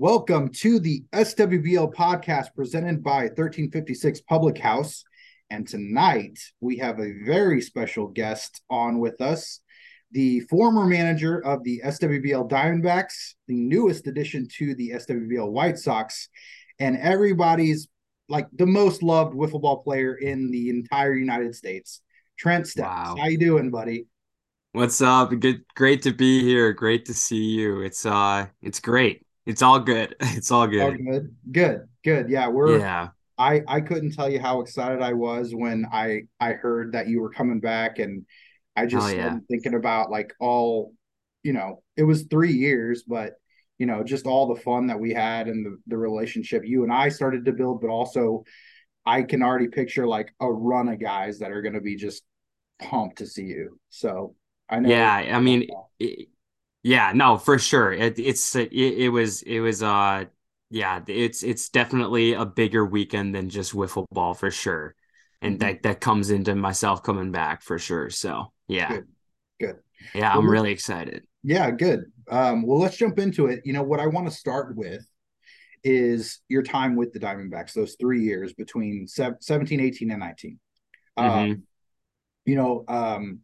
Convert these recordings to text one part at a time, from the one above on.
Welcome to the SWBL podcast presented by 1356 Public House. And tonight we have a very special guest on with us, the former manager of the SWBL Diamondbacks, the newest addition to the SWBL White Sox, and everybody's like the most loved wiffle ball player in the entire United States, Trent Steffes. Wow. How you doing, buddy? What's up? Good, great to be here. Great to see you. It's uh, it's great. It's all good. It's all good. All good. Good. Good. Yeah, we're yeah. I I couldn't tell you how excited I was when I I heard that you were coming back and I just yeah. thinking about like all you know, it was 3 years but you know, just all the fun that we had and the the relationship you and I started to build but also I can already picture like a run of guys that are going to be just pumped to see you. So, I know Yeah, I mean it, yeah, no, for sure. It, it's it, it was it was uh yeah, it's it's definitely a bigger weekend than just wiffle ball for sure. And mm-hmm. that that comes into myself coming back for sure. So, yeah. Good. Good. Yeah, well, I'm really excited. Yeah, good. Um well, let's jump into it. You know, what I want to start with is your time with the Diamondbacks, those 3 years between 17, 18 and 19. Mm-hmm. Um you know, um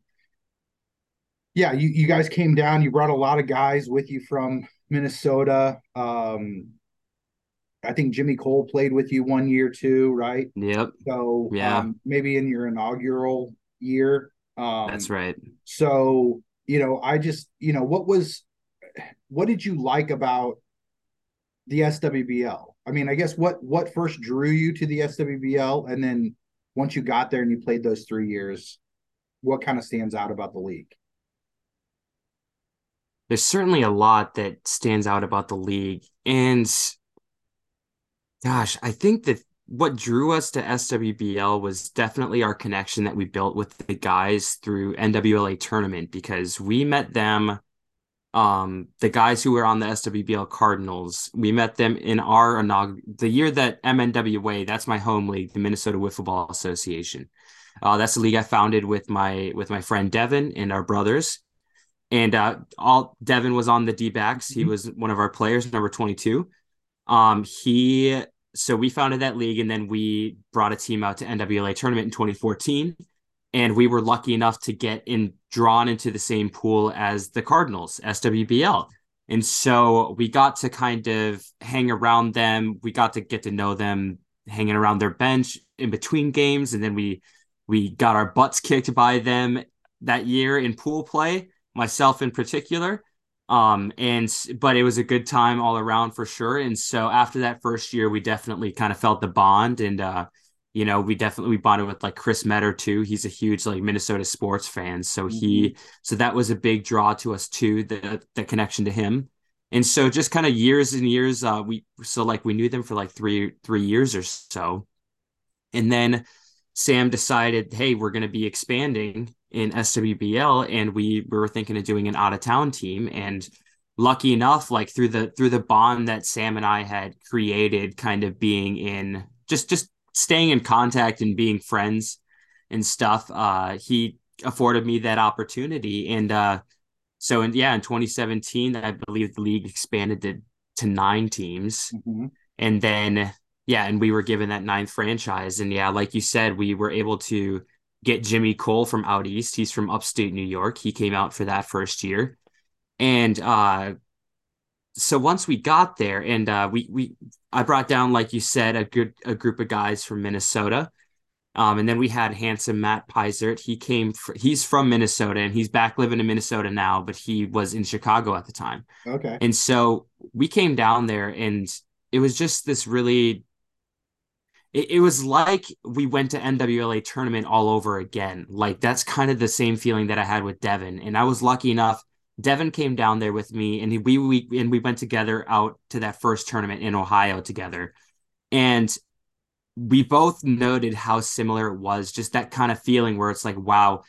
yeah, you, you guys came down. You brought a lot of guys with you from Minnesota. Um, I think Jimmy Cole played with you one year too, right? Yep. So yeah, um, maybe in your inaugural year. Um, That's right. So you know, I just you know, what was, what did you like about the SWBL? I mean, I guess what what first drew you to the SWBL, and then once you got there and you played those three years, what kind of stands out about the league? There's certainly a lot that stands out about the league. And gosh, I think that what drew us to SWBL was definitely our connection that we built with the guys through NWLA tournament because we met them um the guys who were on the SWBL Cardinals we met them in our inaugural the year that MNWA that's my home league the Minnesota Wiffle Ball Association uh, that's the league I founded with my with my friend Devin and our brothers and uh, all Devin was on the D backs. He mm-hmm. was one of our players, number 22. Um, he so we founded that league, and then we brought a team out to NWLA tournament in 2014, and we were lucky enough to get in drawn into the same pool as the Cardinals, SWBL. And so we got to kind of hang around them. We got to get to know them, hanging around their bench in between games, and then we we got our butts kicked by them that year in pool play myself in particular. Um, and but it was a good time all around for sure. And so after that first year, we definitely kind of felt the bond and uh, you know, we definitely we bonded with like Chris Metter too. He's a huge like Minnesota sports fan. So mm-hmm. he so that was a big draw to us too, the the connection to him. And so just kind of years and years, uh we so like we knew them for like three three years or so. And then Sam decided, hey, we're gonna be expanding in SWBL, and we, we were thinking of doing an out of town team. And lucky enough, like through the through the bond that Sam and I had created, kind of being in just just staying in contact and being friends and stuff, uh, he afforded me that opportunity. And uh, so, in, yeah, in 2017, I believe the league expanded to, to nine teams. Mm-hmm. And then, yeah, and we were given that ninth franchise. And yeah, like you said, we were able to get Jimmy Cole from out east. He's from upstate New York. He came out for that first year. And uh so once we got there and uh we we I brought down like you said a good a group of guys from Minnesota. Um, and then we had handsome Matt Peisert. He came, fr- he's from Minnesota and he's back living in Minnesota now, but he was in Chicago at the time. Okay. And so we came down there and it was just this really it, it was like we went to NWLA tournament all over again. Like that's kind of the same feeling that I had with Devin. And I was lucky enough. Devin came down there with me, and we we and we went together out to that first tournament in Ohio together, and we both noted how similar it was. Just that kind of feeling where it's like, wow,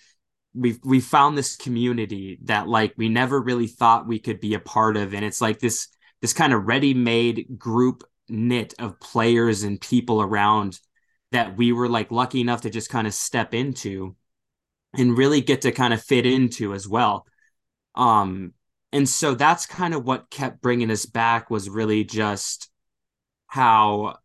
we we found this community that like we never really thought we could be a part of, and it's like this this kind of ready made group knit of players and people around that we were like lucky enough to just kind of step into and really get to kind of fit into as well. Um, and so that's kind of what kept bringing us back was really just how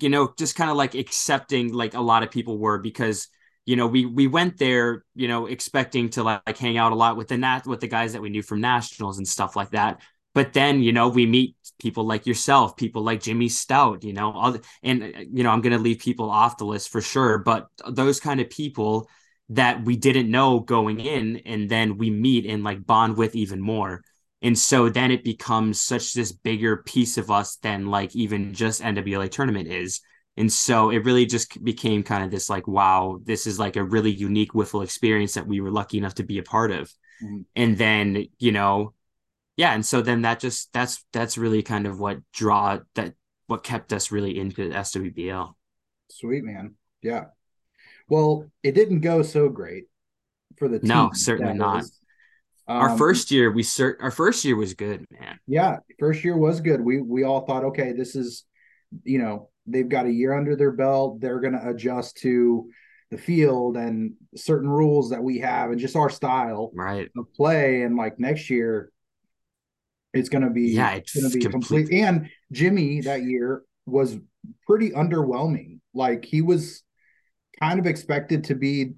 you know just kind of like accepting like a lot of people were because you know we we went there you know expecting to like, like hang out a lot with the nat with the guys that we knew from nationals and stuff like that but then you know we meet people like yourself people like jimmy stout you know and you know i'm going to leave people off the list for sure but those kind of people that we didn't know going in and then we meet and like bond with even more and so then it becomes such this bigger piece of us than like even just NWA tournament is. And so it really just became kind of this like, wow, this is like a really unique wiffle experience that we were lucky enough to be a part of. Mm-hmm. And then, you know, yeah. And so then that just that's that's really kind of what draw that what kept us really into SWBL. Sweet man. Yeah. Well, it didn't go so great for the team. No, certainly not. Was, um, our first year, we cert- our first year was good, man. Yeah, first year was good. We we all thought, okay, this is, you know, they've got a year under their belt. They're going to adjust to the field and certain rules that we have and just our style right. of play. And like next year, it's going to be yeah, it's going to be complete. complete. And Jimmy that year was pretty underwhelming. Like he was kind of expected to be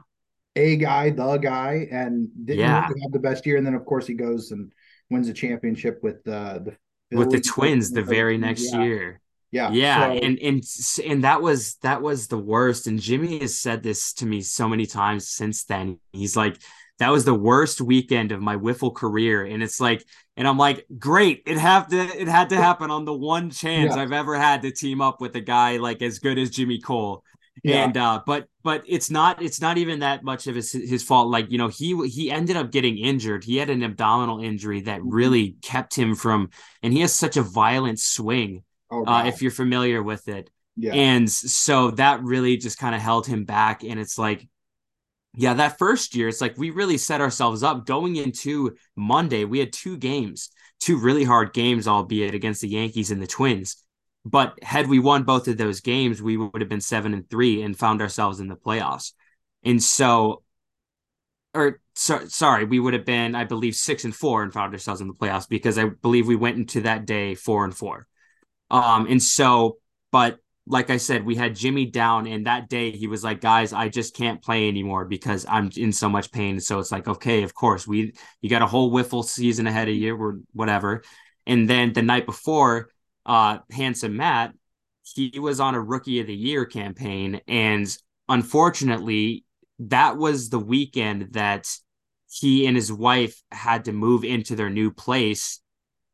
a guy, the guy, and didn't yeah. really have the best year. And then of course he goes and wins a championship with uh, the with the Twins the very next yeah. year. Yeah, yeah, so, and and and that was that was the worst. And Jimmy has said this to me so many times since then. He's like, that was the worst weekend of my wiffle career, and it's like, and I'm like, great, it have to it had to happen on the one chance yeah. I've ever had to team up with a guy like as good as Jimmy Cole. Yeah. And uh, but but it's not it's not even that much of his his fault. Like you know he he ended up getting injured. He had an abdominal injury that mm-hmm. really kept him from. And he has such a violent swing. Oh, uh, if you're familiar with it. Yeah. And so that really just kind of held him back. And it's like, yeah, that first year, it's like we really set ourselves up going into Monday. We had two games, two really hard games, albeit against the Yankees and the Twins. But had we won both of those games, we would have been seven and three and found ourselves in the playoffs. And so, or so, sorry, we would have been, I believe, six and four and found ourselves in the playoffs because I believe we went into that day four and four. Um, and so, but like I said, we had Jimmy down, and that day he was like, "Guys, I just can't play anymore because I'm in so much pain." So it's like, okay, of course, we you got a whole wiffle season ahead of you, or whatever. And then the night before, uh, Handsome Matt, he was on a Rookie of the Year campaign, and unfortunately, that was the weekend that he and his wife had to move into their new place,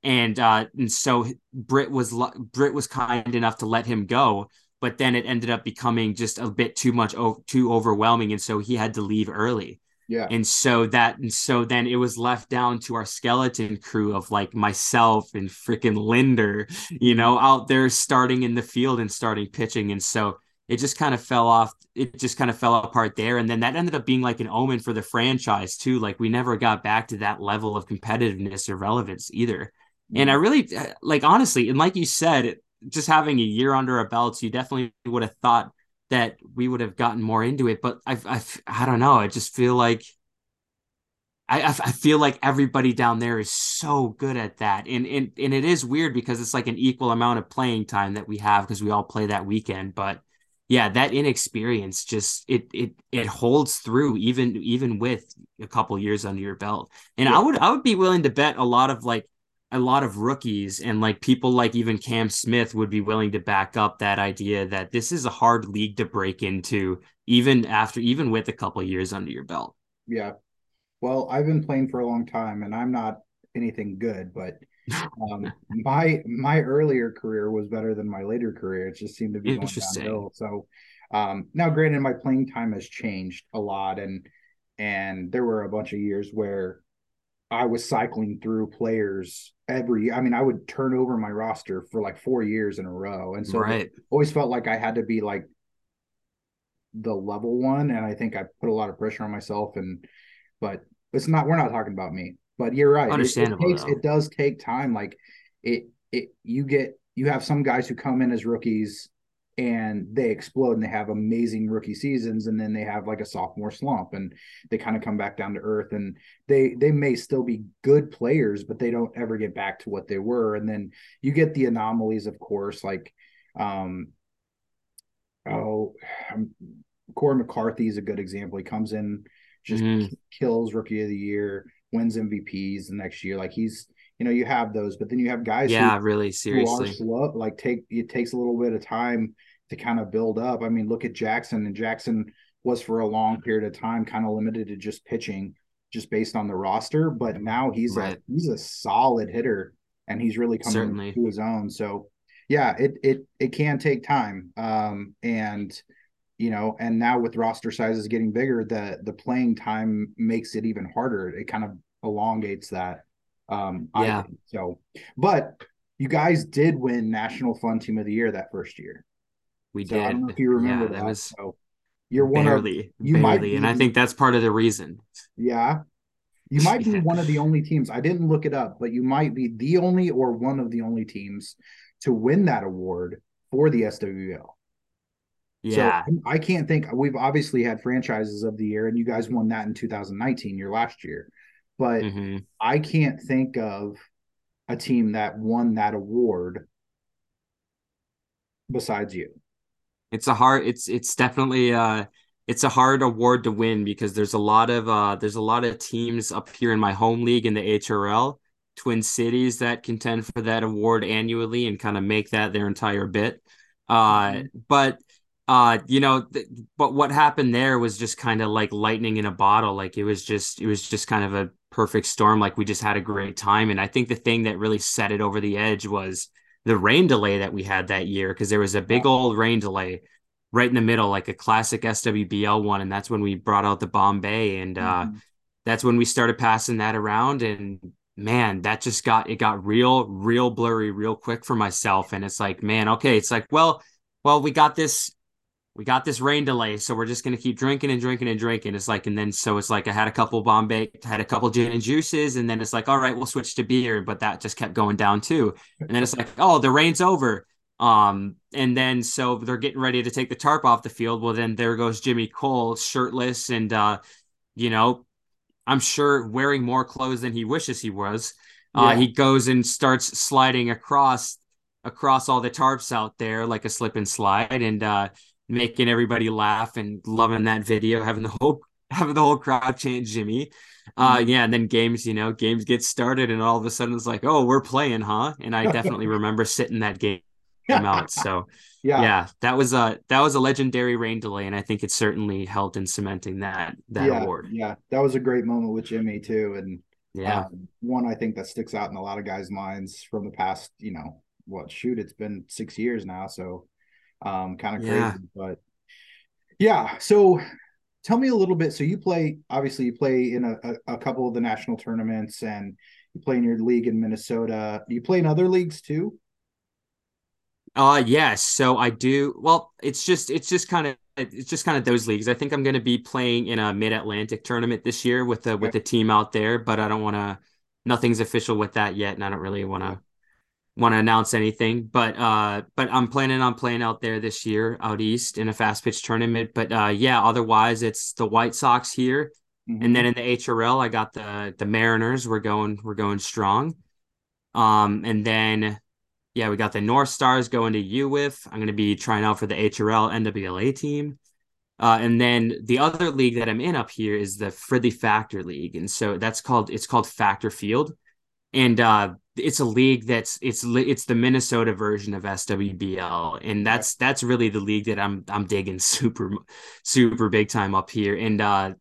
and uh, and so Britt was Britt was kind enough to let him go, but then it ended up becoming just a bit too much too overwhelming, and so he had to leave early. Yeah. And so that and so then it was left down to our skeleton crew of like myself and freaking Linder, you know, out there starting in the field and starting pitching. And so it just kind of fell off. It just kind of fell apart there. And then that ended up being like an omen for the franchise too. Like we never got back to that level of competitiveness or relevance either. And I mm-hmm. really uh, like honestly, and like you said, just having a year under our belts, you definitely would have thought that we would have gotten more into it. But I, I, I don't know. I just feel like I, I feel like everybody down there is so good at that, and and and it is weird because it's like an equal amount of playing time that we have because we all play that weekend. But yeah, that inexperience just it it it holds through even even with a couple years under your belt. And yeah. I would I would be willing to bet a lot of like a lot of rookies and like people like even Cam Smith would be willing to back up that idea that this is a hard league to break into even after even with a couple years under your belt. Yeah. Well, I've been playing for a long time and I'm not anything good, but um, my my earlier career was better than my later career. It just seemed to be going downhill. So um, now granted my playing time has changed a lot and and there were a bunch of years where I was cycling through players every I mean, I would turn over my roster for like four years in a row. And so right. always felt like I had to be like the level one. And I think I put a lot of pressure on myself and but it's not we're not talking about me. But you're right. Understandable. It, it, takes, it does take time. Like it it you get you have some guys who come in as rookies and they explode and they have amazing rookie seasons and then they have like a sophomore slump and they kind of come back down to earth and they they may still be good players but they don't ever get back to what they were. And then you get the anomalies of course like um oh um, Corey McCarthy is a good example. He comes in just mm. kills rookie of the year wins MVPs the next year. Like he's you know you have those but then you have guys yeah who, really seriously. slow, like take it takes a little bit of time to kind of build up. I mean look at jackson and jackson was for a long period of time kind of limited to just pitching just based on the roster but now he's right. a he's a solid hitter and he's really coming Certainly. to his own. So yeah it it it can take time um and you know and now with roster sizes getting bigger the the playing time makes it even harder. It kind of elongates that um, yeah. so, but you guys did win National Fun Team of the Year that first year. We so did. I don't know if you remember yeah, that. that. Was so you're one barely, of you barely, might be, and I think that's part of the reason. Yeah, you might be one of the only teams. I didn't look it up, but you might be the only or one of the only teams to win that award for the SWL. Yeah. So I can't think we've obviously had franchises of the year and you guys won that in 2019, your last year but mm-hmm. I can't think of a team that won that award besides you. It's a hard it's it's definitely uh it's a hard award to win because there's a lot of uh there's a lot of teams up here in my home league in the HRL, Twin Cities that contend for that award annually and kind of make that their entire bit. Uh mm-hmm. but uh you know th- but what happened there was just kind of like lightning in a bottle like it was just it was just kind of a perfect storm like we just had a great time and i think the thing that really set it over the edge was the rain delay that we had that year because there was a big old rain delay right in the middle like a classic swbl one and that's when we brought out the bombay and uh mm-hmm. that's when we started passing that around and man that just got it got real real blurry real quick for myself and it's like man okay it's like well well we got this we got this rain delay, so we're just gonna keep drinking and drinking and drinking. It's like, and then so it's like I had a couple Bombay, had a couple gin and juices, and then it's like, all right, we'll switch to beer, but that just kept going down too. And then it's like, oh, the rain's over. Um, and then so they're getting ready to take the tarp off the field. Well, then there goes Jimmy Cole, shirtless, and uh, you know, I'm sure wearing more clothes than he wishes he was. Uh, he goes and starts sliding across across all the tarps out there like a slip and slide, and uh making everybody laugh and loving that video, having the whole having the whole crowd chant Jimmy. Uh mm-hmm. yeah, and then games, you know, games get started and all of a sudden it's like, oh, we're playing, huh? And I definitely remember sitting that game out. So yeah. yeah, that was a that was a legendary rain delay, and I think it certainly helped in cementing that that yeah, award. Yeah, that was a great moment with Jimmy too, and yeah, um, one I think that sticks out in a lot of guys' minds from the past. You know, what shoot, it's been six years now, so um, kind of yeah. crazy, but yeah. So tell me a little bit. So you play, obviously, you play in a, a, couple of the national tournaments, and you play in your league in Minnesota. Do you play in other leagues too? Uh yes. So I do. Well, it's just it's just kind of it's just kind of those leagues. I think I'm going to be playing in a Mid Atlantic tournament this year with the okay. with the team out there, but I don't want to. Nothing's official with that yet, and I don't really want to want to announce anything, but uh, but I'm planning on playing out there this year out east in a fast pitch tournament. But uh, yeah, otherwise it's the White Sox here, mm-hmm. and then in the HRL I got the the Mariners. We're going we're going strong, um, and then yeah we got the North Stars going to UWIF. I'm going to be trying out for the HRL NWLA team. Uh, and then the other league that I'm in up here is the Fridley Factor League, and so that's called it's called Factor Field, and uh, it's a league that's it's it's the Minnesota version of SWBL, and that's that's really the league that I'm I'm digging super super big time up here, and uh,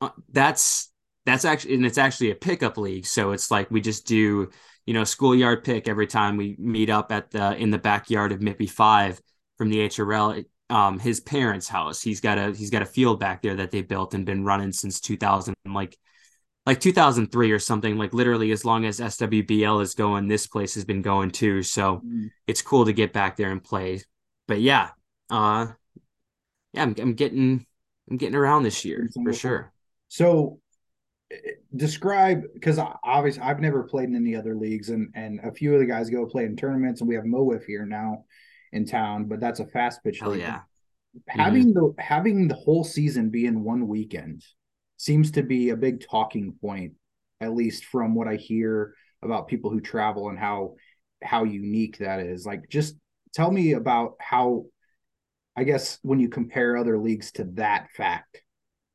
uh, that's that's actually and it's actually a pickup league, so it's like we just do you know schoolyard pick every time we meet up at the in the backyard of Mippy Five from the HRL. Um, his parents' house. He's got a he's got a field back there that they built and been running since 2000 like like 2003 or something like literally as long as swbl is going this place has been going too so mm. it's cool to get back there and play but yeah uh yeah i'm, I'm getting i'm getting around this year for sure so eh, describe because obviously i've never played in any other leagues and and a few of the guys go play in tournaments and we have mowif here now in town, but that's a fast pitch Hell league. yeah. Having the having the whole season be in one weekend seems to be a big talking point, at least from what I hear about people who travel and how how unique that is. Like, just tell me about how, I guess, when you compare other leagues to that fact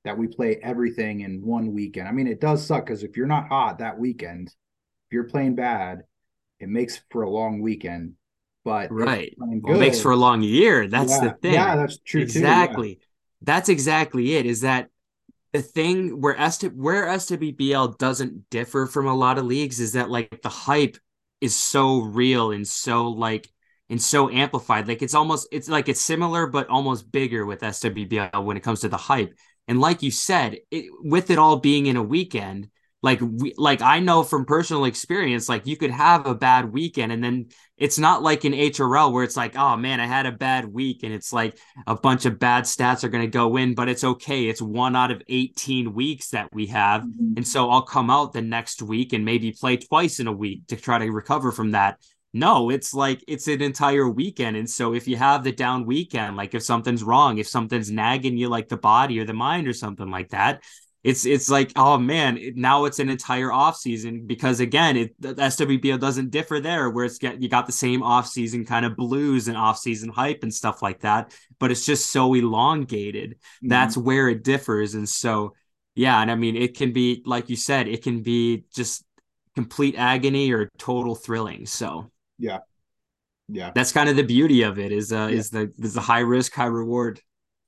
that we play everything in one weekend. I mean, it does suck because if you're not hot that weekend, if you're playing bad, it makes for a long weekend. But Right. playing Well, it makes for a long year. That's yeah, the thing. Yeah, that's true exactly. That's exactly it. Is that the thing where ST where SWBL doesn't differ from a lot of leagues is that like the hype is so real and so like and so amplified. Like it's almost it's like it's similar but almost bigger with SWBL when it comes to the hype. And like you said, it, with it all being in a weekend, like we like I know from personal experience, like you could have a bad weekend and then it's not like in HRL where it's like, oh man, I had a bad week and it's like a bunch of bad stats are going to go in, but it's okay. It's one out of 18 weeks that we have. Mhm. And so I'll come out the next week and maybe play twice in a week to try to recover from that. No, it's like it's an entire weekend. And so if you have the down weekend, like if something's wrong, if something's nagging you like the body or the mind or something like that, it's it's like oh man it, now it's an entire off season because again it the SWBL doesn't differ there where it's get you got the same off season kind of blues and off season hype and stuff like that but it's just so elongated Mhm. that's where it differs and so yeah and I mean it can be like you said it can be just complete agony or total thrilling so yeah. Yeah. That's kind of the beauty of it is uh Yeah. is the is the high risk high reward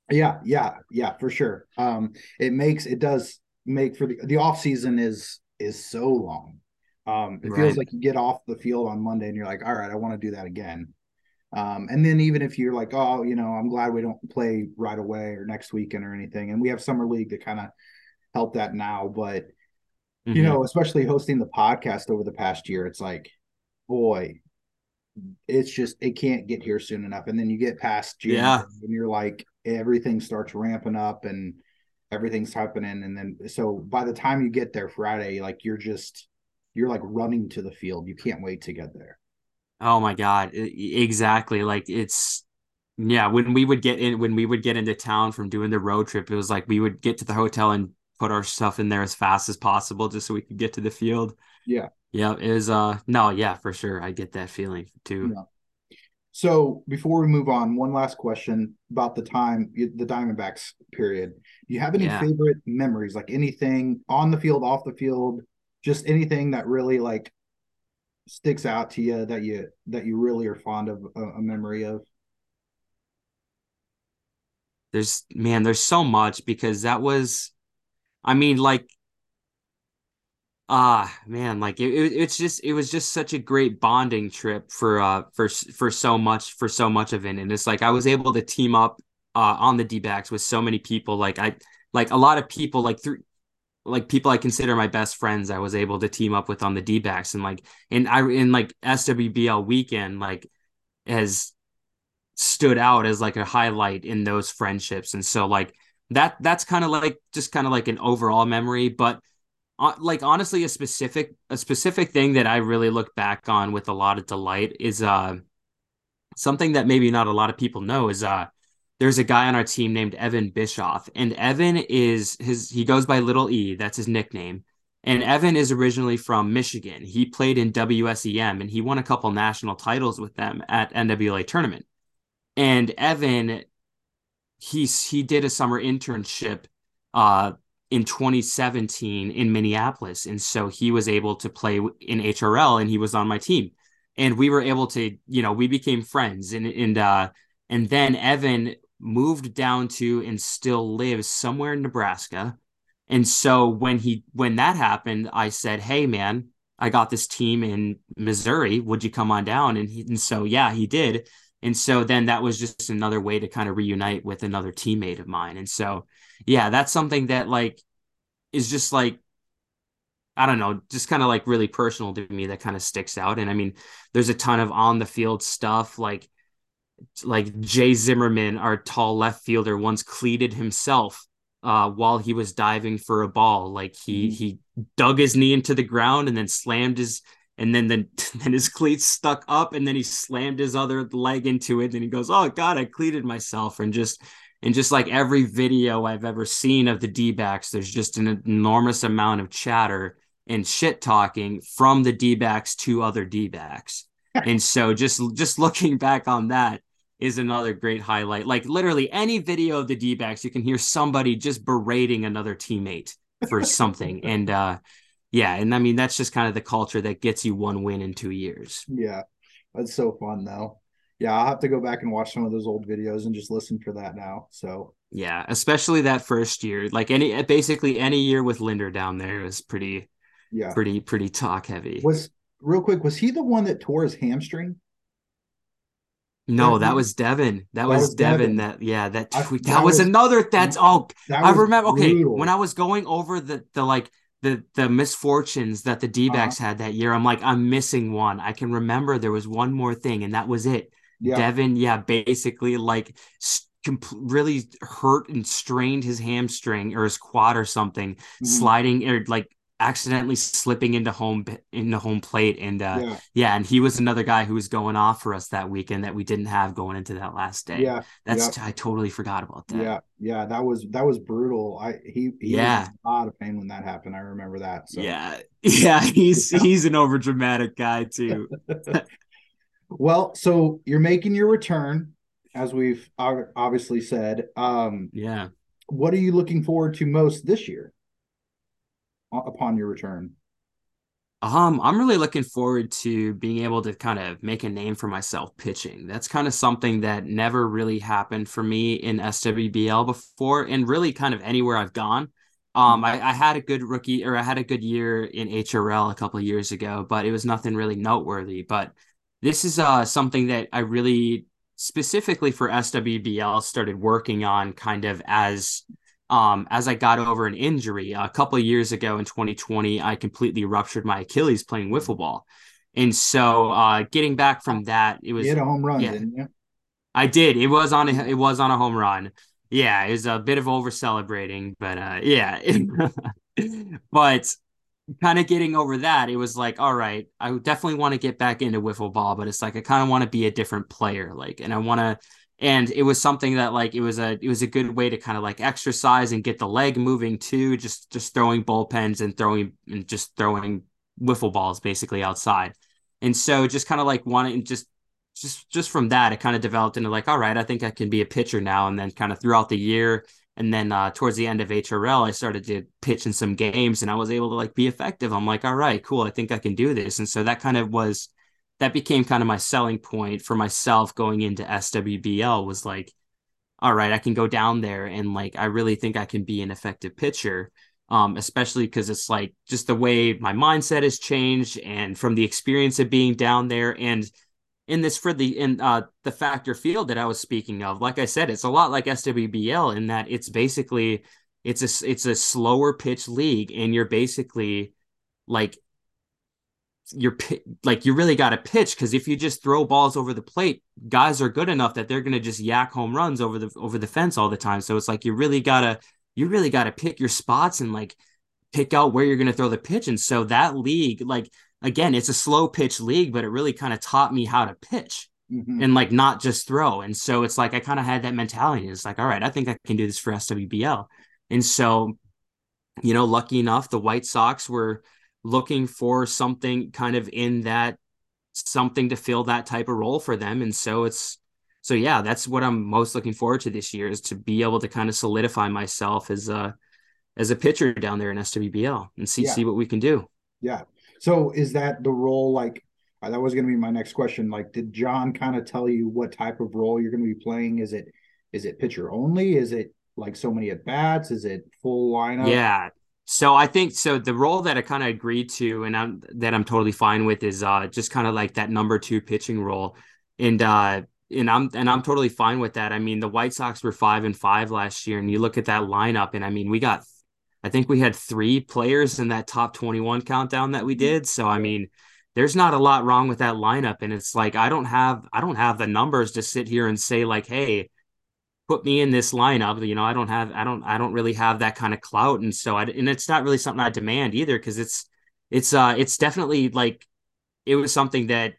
Yeah, yeah, yeah, for sure. Um, it makes it does make for the the off season is is so long. Um, it feels like you get off the field on Monday and you're like, all right, I want to do that again. Um, and then even if you're like, oh, you know, I'm glad we don't play right away or next weekend or anything, and we have summer league to kind of help that now, but you Mhm. know, especially hosting the podcast over the past year, it's like, boy, it's just it can't get here soon enough. And then you get past June Yeah. and you're like everything starts ramping up and everything's happening. And then so by the time you get there Friday, like you're just you're like running to the field. You can't wait to get there. Oh my God. Exactly. Like it's yeah, when we would get in when we would get into town from doing the road trip, it was like we would get to the hotel and put our stuff in there as fast as possible just so we could get to the field. Yeah. Yeah, it was uh no, yeah, for sure. I get that feeling too. Yeah. So before we move on, one last question about the time the Diamondbacks period. Do you have any Yeah. favorite memories, like anything on the field, off the field, just anything that really like sticks out to you that you that you really are fond of a, a memory of? There's man, there's so much because that was I mean like ah man, like it, it it's just it was just such a great bonding trip for uh for for so much for so much of it. And it's like I was able to team up uh on the D-backs with so many people. Like I like a lot of people like through like people I consider my best friends I was able to team up with on the D-backs and like and I in like SWBL weekend like has stood out as like a highlight in those friendships and so like that that's kind of like just kind of like an overall memory but like honestly a specific a specific thing that I really look back on with a lot of delight is uh something that maybe not a lot of people know is uh there's a guy on our team named Evan Bischoff and Evan is his he goes by little E that's his nickname and Evan is originally from Michigan. He played in WSEM and he won a couple national titles with them at NWA tournament. And Evan he's he did a summer internship uh in 2017 in Minneapolis. And so he was able to play in HRL and he was on my team. And we were able to you know we became friends. And and uh and then Evan moved down to and still lives somewhere in Nebraska. And so when he when that happened I said hey man I got this team in Missouri. Would you come on down? And, he, and so yeah he did and so then that was just another way to kind of reunite with another teammate of mine and so yeah that's something that like is just like I don't know, just kind of like really personal to me that kind of sticks out. And I mean, there's a ton of on the field stuff like like Jay Zimmerman, our tall left fielder, once cleated himself uh, while he was diving for a ball. Like he Mhm. he dug his knee into the ground and then slammed his and then then then his cleats stuck up and then he slammed his other leg into it and he goes oh god i cleated myself. And just and just like every video i've ever seen of the d-backs there's just an enormous amount of chatter and shit talking from the d-backs to other d-backs. And so just just looking back on that is another great highlight. Like literally any video of the d-backs you can hear somebody just berating another teammate for something. And uh yeah, and I mean that's just kind of the culture that gets you one win in two years. Yeah, that's so fun though. Yeah, I'll have to go back and watch some of those old videos and just listen for that now. So yeah, especially that first year, like any basically any year with Linder down there was pretty, yeah, pretty pretty talk heavy. Was real quick, was he the one that tore his hamstring? No, that was Devin. That, that was, was Devin, Devin. That yeah, that I, that, that was, was, another. That's oh, that I remember. Okay, when I was going over the the like the the misfortunes that the D-backs uh-huh. had that year. I'm like, I'm missing one. I can remember there was one more thing, and that was it. Yeah. Devin, yeah, basically like comp- really hurt and strained his hamstring or his quad or something, mm-hmm. sliding or like accidentally slipping into home into home plate. And uh yeah. yeah. and he was another guy who was going off for us that weekend that we didn't have going into that last day. Yeah. That's yeah. I totally forgot about that. Yeah. Yeah. That was that was brutal. I he, he yeah. a lot of pain when that happened. I remember that so. Yeah. Yeah he's he's an over dramatic guy too. Well so you're making your return as we've obviously said. Um yeah. what are you looking forward to most this year upon your return? Um, I'm really looking forward to being able to kind of make a name for myself pitching. That's kind of something that never really happened for me in SWBL before, and really kind of anywhere I've gone. Um, I, I had a good rookie or I had a good year in HRL a couple years ago, but it was nothing really noteworthy. But this is uh something that I really specifically for SWBL started working on kind of as um, as I got over an injury a couple of years ago in 2020, I completely ruptured my Achilles playing wiffle ball. And so uh, getting back from that, it was you had a home run, yeah, didn't you? I did. It was on a it was on a home run. Yeah, it was a bit of over celebrating, but uh, yeah. but kind of getting over that, it was like, all right, I definitely want to get back into wiffle ball, but it's like I kind of want to be a different player, like, and I want to and it was something that like it was a it was a good way to kind of like exercise and get the leg moving too just just throwing bullpens and throwing and just throwing wiffle balls basically outside. And so just kind of like wanting just just just from that it kind of developed into like all right i think i can be a pitcher now. And then kind of throughout the year and then uh, towards the end of hrl i started to pitch in some games and i was able to like be effective. I'm like all right cool i think i can do this. And so that kind of was that became kind of my selling point for myself going into SWBL was like, all right, I can go down there and like I really think I can be an effective pitcher. Um, especially because it's like just the way my mindset has changed and from the experience of being down there and in this for the in uh the factor field that I was speaking of, like I said, it's a lot like SWBL in that it's basically it's a it's a slower pitch league and you're basically like you're like you really got to pitch because if you just throw balls over the plate, guys are good enough that they're gonna just yak home runs over the over the fence all the time. So it's like you really gotta you really gotta pick your spots and like pick out where you're gonna throw the pitch. And so that league, like again, it's a slow pitch league, but it really kind of taught me how to pitch. Mm-hmm. And like not just throw. And so it's like I kind of had that mentality. It's like, all right, I think I can do this for SWBL. And so, you know, lucky enough, the White Sox were looking for something kind of in that something to fill that type of role for them. And so it's so yeah, that's what I'm most looking forward to this year is to be able to kind of solidify myself as a as a pitcher down there in SWBL and see yeah. see what we can do. Yeah. So is that the role like uh, that was going to be my next question like did John kind of tell you what type of role you're going to be playing is it is it pitcher only is it like so many at bats is it full lineup yeah so I think so. The role that I kind of agreed to, and I'm that I'm totally fine with, is uh, just kind of like that number two pitching role, and uh, and I'm and I'm totally fine with that. I mean, the White Sox were five and five last year, and you look at that lineup, and I mean, we got, I think we had three players in that top 21 countdown that we did. So I mean, there's not a lot wrong with that lineup, and it's like I don't have I don't have the numbers to sit here and say like, hey, put me in this lineup. You know, I don't have, I don't, I don't really have that kind of clout, and so I, and it's not really something I demand either because it's, it's, uh, it's definitely like it was something that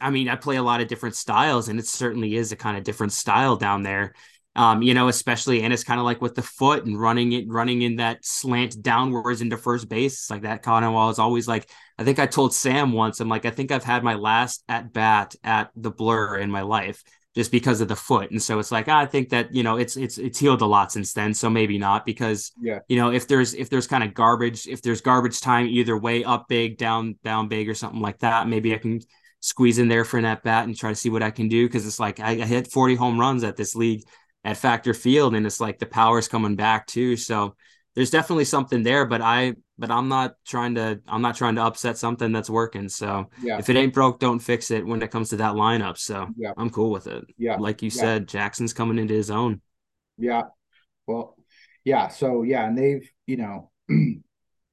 I mean, I play a lot of different styles, and it certainly is a kind of different style down there. Um, you know, especially and it's kind of like with the foot and running it, running in that slant downwards into first base. Like that kind of is always like I think I told Sam once, I'm like, I think I've had my last at bat at the blur in my life just because of the foot. And so it's like, ah, I think that, you know, it's it's it's healed a lot since then. So maybe not because yeah, you know, if there's if there's kind of garbage, if there's garbage time either way, up big, down, down big, or something like that, maybe I can squeeze in there for an at bat and try to see what I can do. Cause it's like I, I hit 40 home runs at this league at Factor Field, and it's like the power's coming back too. So there's definitely something there, but I but I'm not trying to I'm not trying to upset something that's working. So yeah. if it ain't broke, don't fix it when it comes to that lineup. So yeah. I'm cool with it. Yeah. Like you yeah. said, Jackson's coming into his own. Yeah. Well, yeah. So yeah, and they've, you know,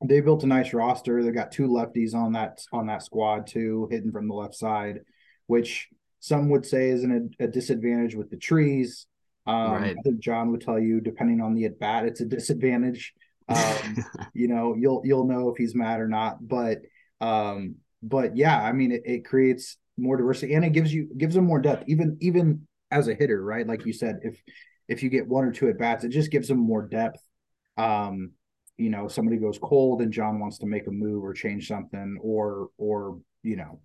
they built a nice roster. They've got two lefties on that on that squad too, hitting from the left side, which some would say is an, a disadvantage with the trees. Um, Right. I think John would tell you, depending on the at bat, it's a disadvantage. Um, you know, you'll you'll know if he's mad or not. But um, but yeah, I mean, it, it creates more diversity and it gives you gives them more depth, even even as a hitter, right? Like you said, if if you get one or two at bats, it just gives them more depth. Um, you know, somebody goes cold and John wants to make a move or change something, or or you know,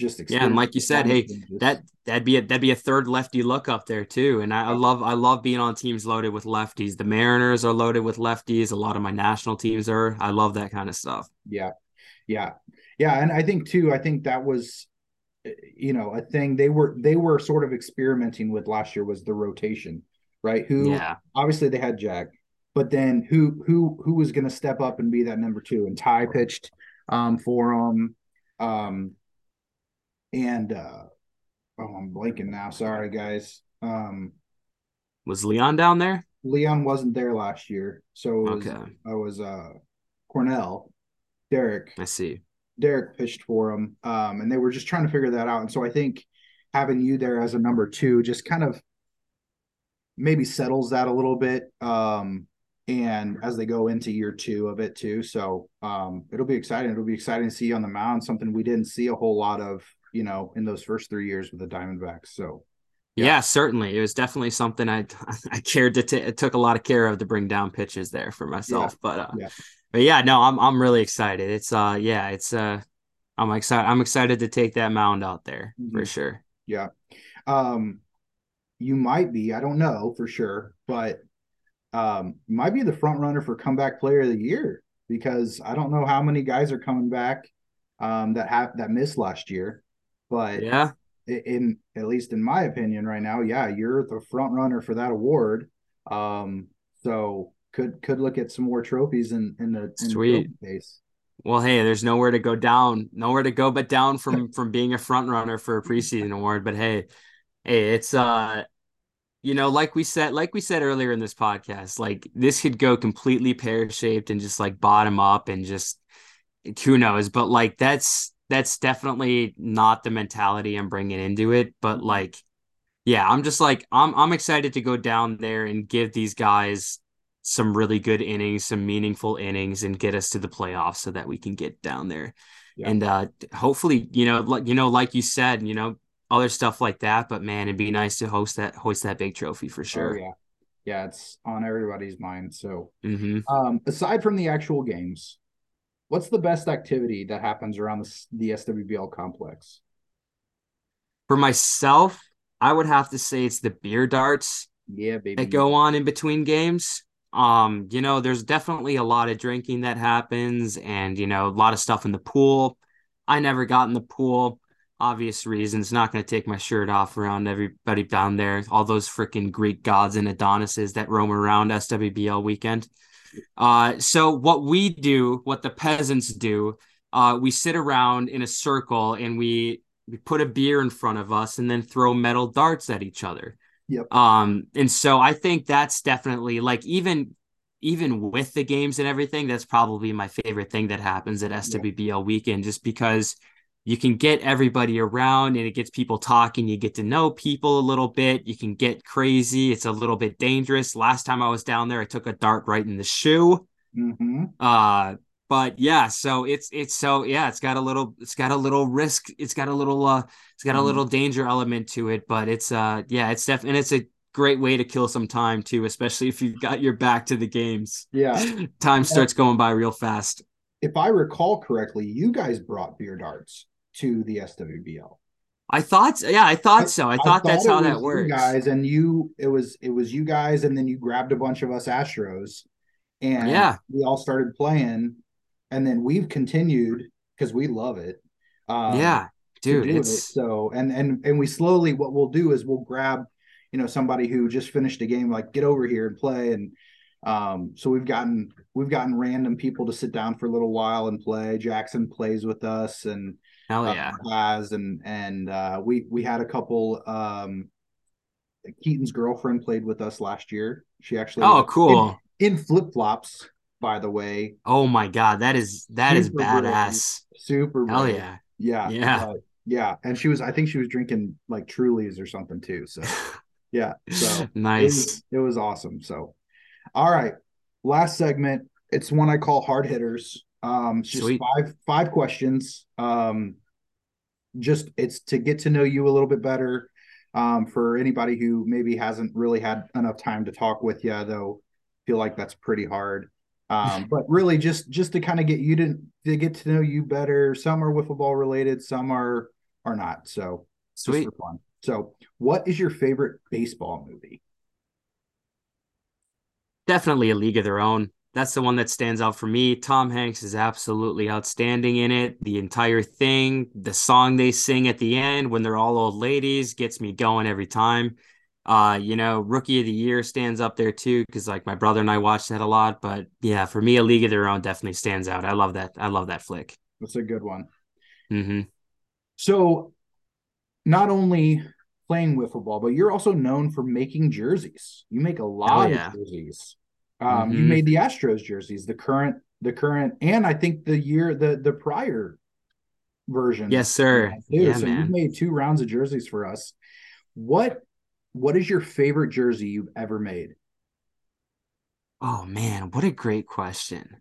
just yeah, and like you said, hey, that that'd be a that'd be a third lefty look up there too. And I, I love I love being on teams loaded with lefties. The Mariners are loaded with lefties. A lot of my national teams are. I love that kind of stuff. yeah, yeah, yeah, and I think too, I think that was you know a thing they were they were sort of experimenting with last year was the rotation right who Yeah. obviously they had jack but then who who who was going to step up and be that number two and ty pitched um for um um and uh oh i'm blanking now sorry guys um Was Leon down there? leon wasn't there last year so it was, Okay. i was uh cornell derek I see. Derek pitched for him, um, and they were just trying to figure that out. And so I think having you there as a number two just kind of maybe settles that a little bit. Um, and as they go into year two of it too, so um, it'll be exciting. It'll be exciting to see you on the mound, something we didn't see a whole lot of, you know, in those first three years with the Diamondbacks. So Yeah. Yeah. certainly. It was definitely something I I cared to t- took a lot of care of to bring down pitches there for myself. But uh, Yeah. but yeah, no, I'm I'm really excited. It's uh yeah, it's uh I'm excited. I'm excited to take that mound out there for Mhm. sure. Yeah. Um, you might be, I don't know for sure, but um, might be the front runner for comeback player of the year because I don't know how many guys are coming back um, that have that missed last year, but Yeah, in at least in my opinion right now, yeah, you're the front runner for that award. Um, so could could look at some more trophies in in the, in Sweet. case. Well, hey, there's nowhere to go down, nowhere to go but down from from being a front runner for a preseason award. But hey, hey, it's uh, you know, like we said, like we said earlier in this podcast, like this could go completely pear shaped and just like bottom up and just who knows. But like that's that's definitely not the mentality I'm bringing into it. But like, yeah, I'm just like I'm I'm excited to go down there and give these guys some really good innings, some meaningful innings, and get us to the playoffs so that we can get down there. Yeah. And uh hopefully, you know, like you know, like you said, you know, other stuff like that. But man, it'd be nice to host that hoist that big trophy for Oh, sure. yeah, yeah, it's on everybody's mind. So hmm Um, aside from the actual games, what's the best activity that happens around the, the SWBL complex? For myself, I would have to say it's the beer darts Yeah, baby. that go on in between games. Um, you know, there's definitely a lot of drinking that happens and, you know, a lot of stuff in the pool. I never got in the pool, obvious reasons. Not going to take my shirt off around everybody down there, all those freaking Greek gods and Adonises that roam around SWBL weekend. Uh, so what we do, what the peasants do, uh, we sit around in a circle and we we put a beer in front of us and then throw metal darts at each other. Yep. Um, and so I think that's definitely like even even with the games and everything, that's probably my favorite thing that happens at SWBL weekend, just because you can get everybody around and it gets people talking. You get to know people a little bit. You can get crazy. It's a little bit dangerous. Last time I was down there, I took a dart right in the shoe. hmm Uh, but yeah, so it's it's so yeah, it's got a little it's got a little risk, it's got a little uh it's got a Mhm. little danger element to it, but it's uh yeah, it's definitely and it's a great way to kill some time too, especially if you've got your back to the games. Yeah. Time starts going by real fast. If I recall correctly, you guys brought beer darts to the SWBL. I thought yeah, I thought so. I thought, that's how that you works. guys, and you it was it was you guys, and then you grabbed a bunch of us Astros, and Yeah. we all started playing, and then we've continued because we love it. Um, yeah, dude, do it. so and and and we slowly what we'll do is we'll grab you know somebody who just finished a game like get over here and play and um so we've gotten we've gotten random people to sit down for a little while and play jackson plays with us and hell uh, yeah. and and uh we we had a couple um keaton's girlfriend played with us last year she actually Oh, cool. in, in flip-flops by the way Oh my god, that is that is Super brave. badass. super Hell brave. yeah. yeah Yeah. uh, yeah and she was i think she was drinking like trulies or something too so yeah so it nice. was, it was awesome so all right last segment it's one i call hard hitters um just Sweet. five five questions um just it's to get to know you a little bit better. Um for anybody who maybe hasn't really had enough time to talk with you though feel like that's pretty hard. Um but really just just to kind of get you to to get to know you better. Some are wiffle ball related some are are not. So Sweet. fun. So what is your favorite baseball movie? Definitely a league of their own. That's the one that stands out for me. Tom Hanks is absolutely outstanding in it. The entire thing, the song they sing at the end when they're all old ladies gets me going every time. Uh, you know, Rookie of the Year stands up there too because like my brother and I watched that a lot. But yeah, for me, a league of their own definitely stands out. I love that. I love that flick. that's a good one hmm so not only playing wiffle ball but you're also known for making jerseys you make a lot yeah. of jerseys um you Mhm. made the astros jerseys the current the current and i think the year the the prior version Yes, sir. Yeah, so you've made two rounds of jerseys for us what what is your favorite jersey you've ever made Oh man, what a great question.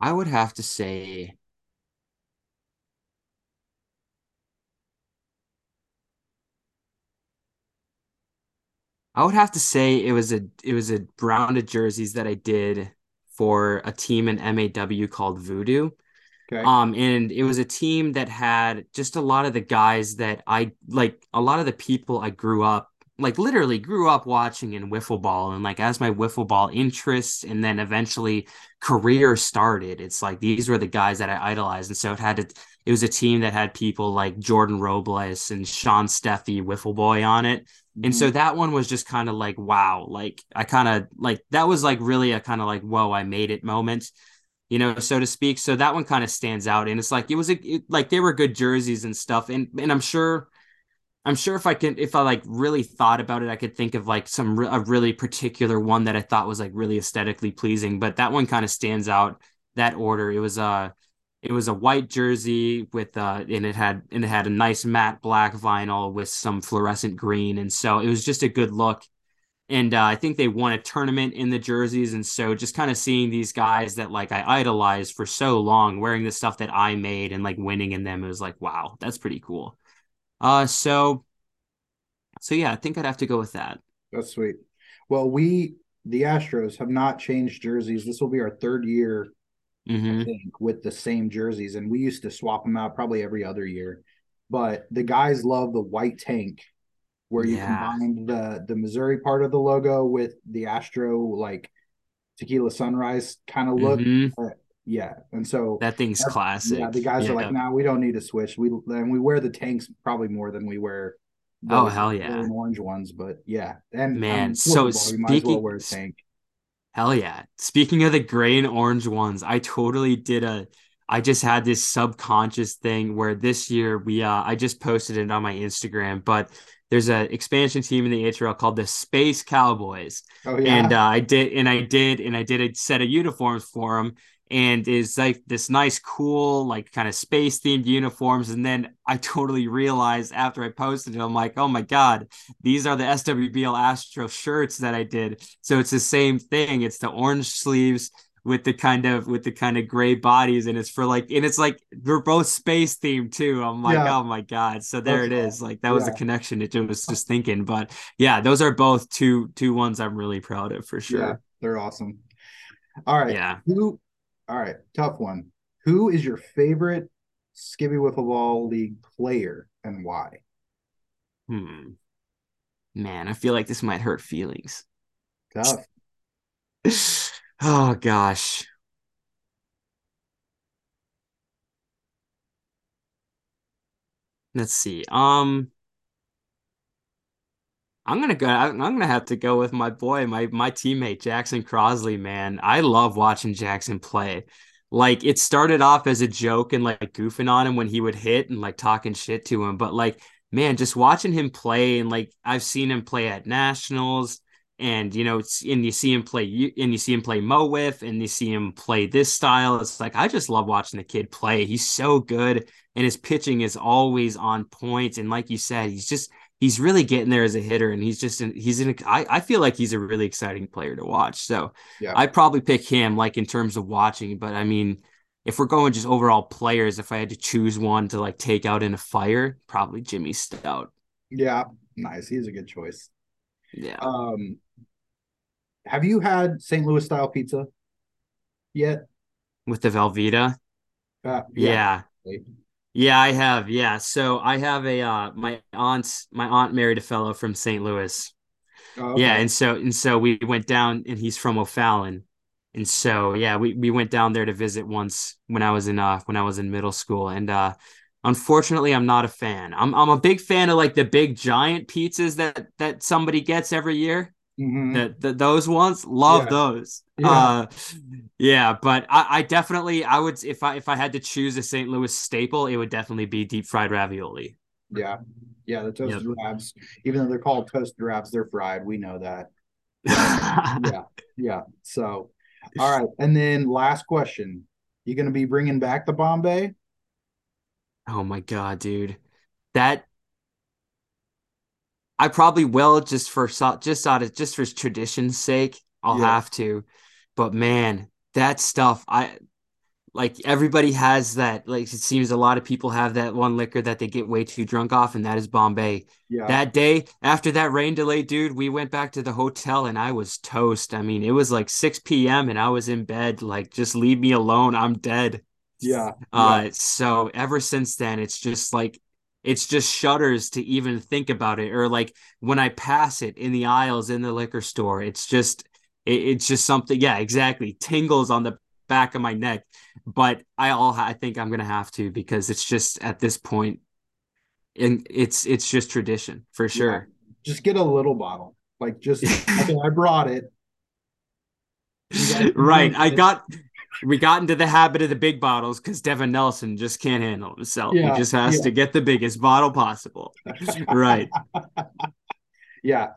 I would have to say I would have to say it was a it was a round of jerseys that I did for a team in MAW called Voodoo. okay Um, and it was a team that had just a lot of the guys that I like, a lot of the people I grew up, like literally grew up watching in wiffle ball. And like as my wiffle ball interests and then eventually career started, it's like these were the guys that I idolized. And so it had to, it was a team that had people like Jordan Robles and Sean Steffi, wiffle boy on it. And so mm-hmm. that one was just kind of like, wow, like I kind of like that was like really a kind of like, whoa, I made it moment you know, so to speak. So that one kind of stands out, and it's like it was a it, like they were good jerseys and stuff, and and I'm sure, I'm sure if I can if I like really thought about it, I could think of like some re- a really particular one that I thought was like really aesthetically pleasing. But that one kind of stands out. That order, it was a it was a white jersey with uh and it had and it had a nice matte black vinyl with some fluorescent green, and so it was just a good look and uh, I think they won a tournament in the jerseys, and so just kind of seeing these guys that like I idolized for so long wearing the stuff that I made and like winning in them, it was like wow, that's pretty cool. Uh, so so yeah, I think I'd have to go with that. That's sweet. Well, we the Astros have not changed jerseys. This will be our third year, hmm I think, with the same jerseys, and we used to swap them out probably every other year. But the guys love the white tank, where you Yeah. combined the the Missouri part of the logo with the Astro like tequila sunrise kind of look. hmm Yeah, and so That thing's classic. yeah, the guys are Yeah. like, "Nah, we don't need to switch." We and we wear the tanks probably more than we wear. The Oh, hell yeah. orange ones, but yeah, and Man, um, so football, you might as well speaking- wear a tank. Hell yeah. Speaking of the gray and orange ones, I totally did a I just had this subconscious thing where this year we uh I just posted it on my Instagram, but there's an expansion team in the HRL called the Space Cowboys. Oh yeah. And uh, I did, and I did, and I did a set of uniforms for them, and is like this nice, cool, like kind of space themed uniforms. And then I totally realized after I posted it, I'm like, oh my god, these are the SWBL Astro shirts that I did. So it's the same thing. It's the orange sleeves with the kind of with the kind of gray bodies and it's for like and it's like they're both space themed too i'm like yeah. oh my god so there That's it is like that was yeah. the connection it was just thinking but yeah those are both two two ones i'm really proud of for sure yeah, they're awesome all right yeah who all right tough one. Who is your favorite skibby wiffle ball league player and why? Hmm. Man i feel like this might hurt feelings. Tough. Oh gosh. Let's see. Um I'm gonna go. I'm gonna have to go with my boy, my my teammate Jackson Crosley. Man, I love watching Jackson play. Like it started off as a joke and like goofing on him when he would hit and like talking shit to him, but like man, just watching him play and like I've seen him play at nationals and you know and you see him play and you see him play MOWIF and you see him play this style it's like i just love watching the kid play he's so good and his pitching is always on point and like you said he's just he's really getting there as a hitter and he's just in, he's in a, I, I feel like he's a really exciting player to watch so yeah. i probably pick him like in terms of watching but i mean if we're going just overall players if i had to choose one to like take out in a fire probably jimmy stout yeah nice he's a good choice yeah um have you had St. Louis style pizza yet? With the Velveeta? Uh, yeah. yeah. Yeah, I have. Yeah. So I have a uh my aunt's my aunt married a fellow from St. Louis. Oh, okay. Yeah, and so and so we went down and he's from O'Fallon. And so yeah, we, we went down there to visit once when I was in uh when I was in middle school. And uh unfortunately I'm not a fan. I'm I'm a big fan of like the big giant pizzas that that somebody gets every year. Mm-hmm. That, that those ones love yeah. those. Yeah. Uh, yeah, but I, I definitely I would if I if I had to choose a St. Louis staple, it would definitely be deep fried ravioli. Yeah, yeah, the toasted yep. ravs. Even though they're called toasted ravs, they're fried. We know that. yeah, yeah. So, all right, and then last question: You going to be bringing back the Bombay? Oh my god, dude, that I probably will just for just out of just for tradition's sake. I'll yeah. have to, but man, that stuff I like. Everybody has that. Like it seems a lot of people have that one liquor that they get way too drunk off, and that is Bombay. Yeah. That day after that rain delay, dude, we went back to the hotel and I was toast. I mean, it was like six p.m. and I was in bed. Like, just leave me alone. I'm dead. Yeah. Uh, yeah. so ever since then, it's just like it's just shudders to even think about it or like when i pass it in the aisles in the liquor store it's just it, it's just something yeah exactly tingles on the back of my neck. But i all i think i'm gonna have to because it's just at this point and it's it's just tradition for sure. Yeah. just get a little bottle. Like just okay, i brought it. Right i got we got into the habit of the big bottles because Devin Nelson just can't handle himself. Yeah, he just has yeah. to get the biggest bottle possible. right. Yeah.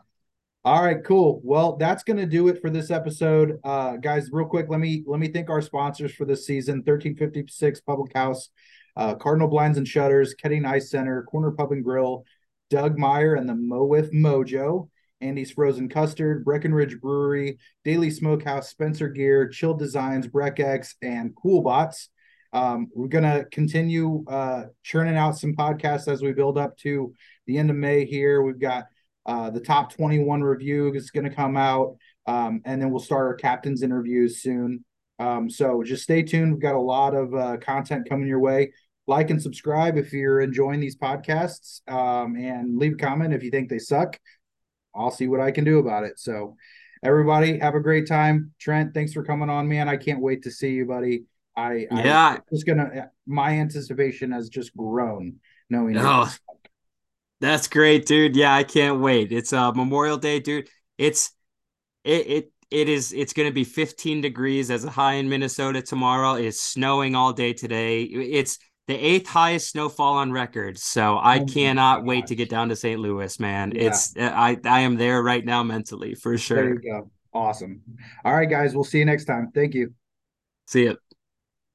All right, cool. Well, that's going to do it for this episode. Uh guys, real quick, let me let me thank our sponsors for this season, 1356 Public House, uh Cardinal Blinds and Shutters, Ketting Ice Center, Corner Pub and Grill, Doug Meyer and the MOWIF Mojo. Andy's Frozen Custard, Breckenridge Brewery, Daily Smokehouse, Spencer Gear, Chill Designs, BreckX, and Coolbots. Um, we're going to continue uh, churning out some podcasts as we build up to the end of May here. We've got uh, the top 21 review is going to come out, um, and then we'll start our captain's interviews soon. Um, so just stay tuned. We've got a lot of uh, content coming your way. Like and subscribe if you're enjoying these podcasts, um, and leave a comment if you think they suck. I'll see what I can do about it. So, everybody, have a great time. Trent, thanks for coming on, man. I can't wait to see you, buddy. I yeah, I just gonna. My anticipation has just grown knowing. Oh, that's great, dude. Yeah, I can't wait. It's uh Memorial Day, dude. It's it it it is it's going to be 15 degrees as a high in Minnesota tomorrow. It's snowing all day today. It's the eighth highest snowfall on record. So I Oh cannot wait to get down to St. Louis, man. Yeah. It's uh, I I am there right now mentally for There sure. you go. Awesome. All right, guys. We'll see you next time. Thank you. See ya.